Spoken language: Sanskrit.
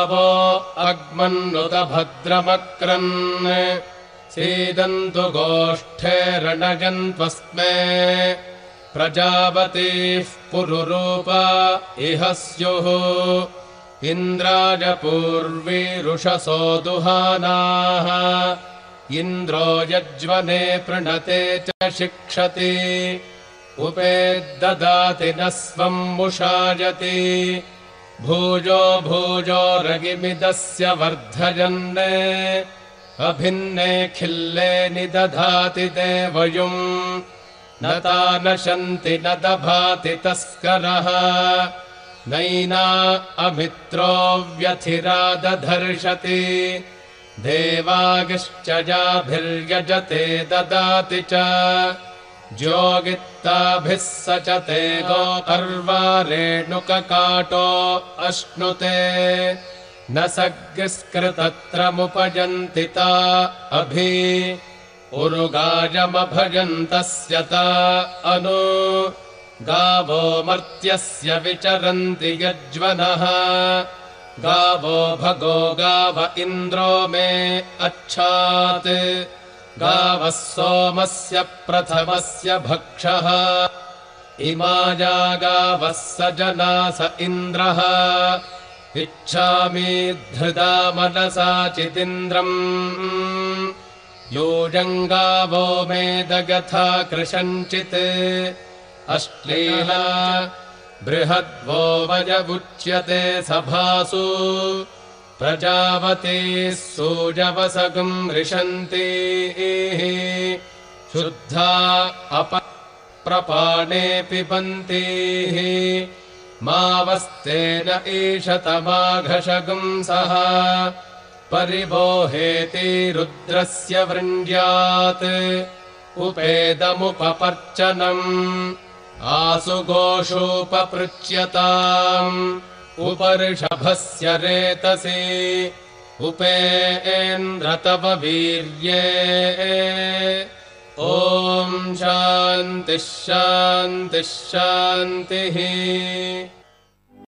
गावो अग्मन्नुत भद्रमक्रन् सीदन्तु गोष्ठे रणजन्त्वस्मे। प्रजापतीः पुरुरूपा इह स्युः इन्द्राजपूर्वीरुषसो दुहानाः इन्द्रो यज्वने प्रणते च शिक्षति। उपेद्ददाति न स्वम् मुषायति भूजो भूजो रगिमिदस्य वर्धयन् अभिन्ने खिल्ले निदधाति देवयुम् न तानशन्ति न दभाति तस्करः नैना अमित्रो व्यथिरा दधर्षति देवागिश्च याभिर्यजते ददाति च ज्योगित्ताभिः स च ते गोपर्वारेणुककाटो अश्नुते। न सग्स्कृतत्रमुपजन्ति ता अभि। उरुगाजमभजन्तस्य ता अनु। गावो मर्त्यस्य विचरन्ति यज्वनः गावो भगो गाव इन्द्रो मे अच्छात् गावः सोमस्य प्रथमस्य भक्षः। इमाया गावः स जना स इन्द्रः। इच्छामि धृदा मनसा चिदिन्द्रम् योजङ्गावो मेदगथा कृशञ्चित्। अश्लीला बृहद्वो वयमुच्यते सभासु प्रजावतीः सूजवसगम् रिषन्ति शुद्धा अपप्रपाणे पिबन्तीः मावस्तेन ईशतमाघशगुम् सः परिबोहेति रुद्रस्य वृन्द्यात्। उपेदमुपपर्चनम्। आसुगोषोपपृच्यताम् उपऋषभस्य रेतसि उपेन्द्र तव वीर्ये। ॐ शान्तिः शान्तिः शान्तिः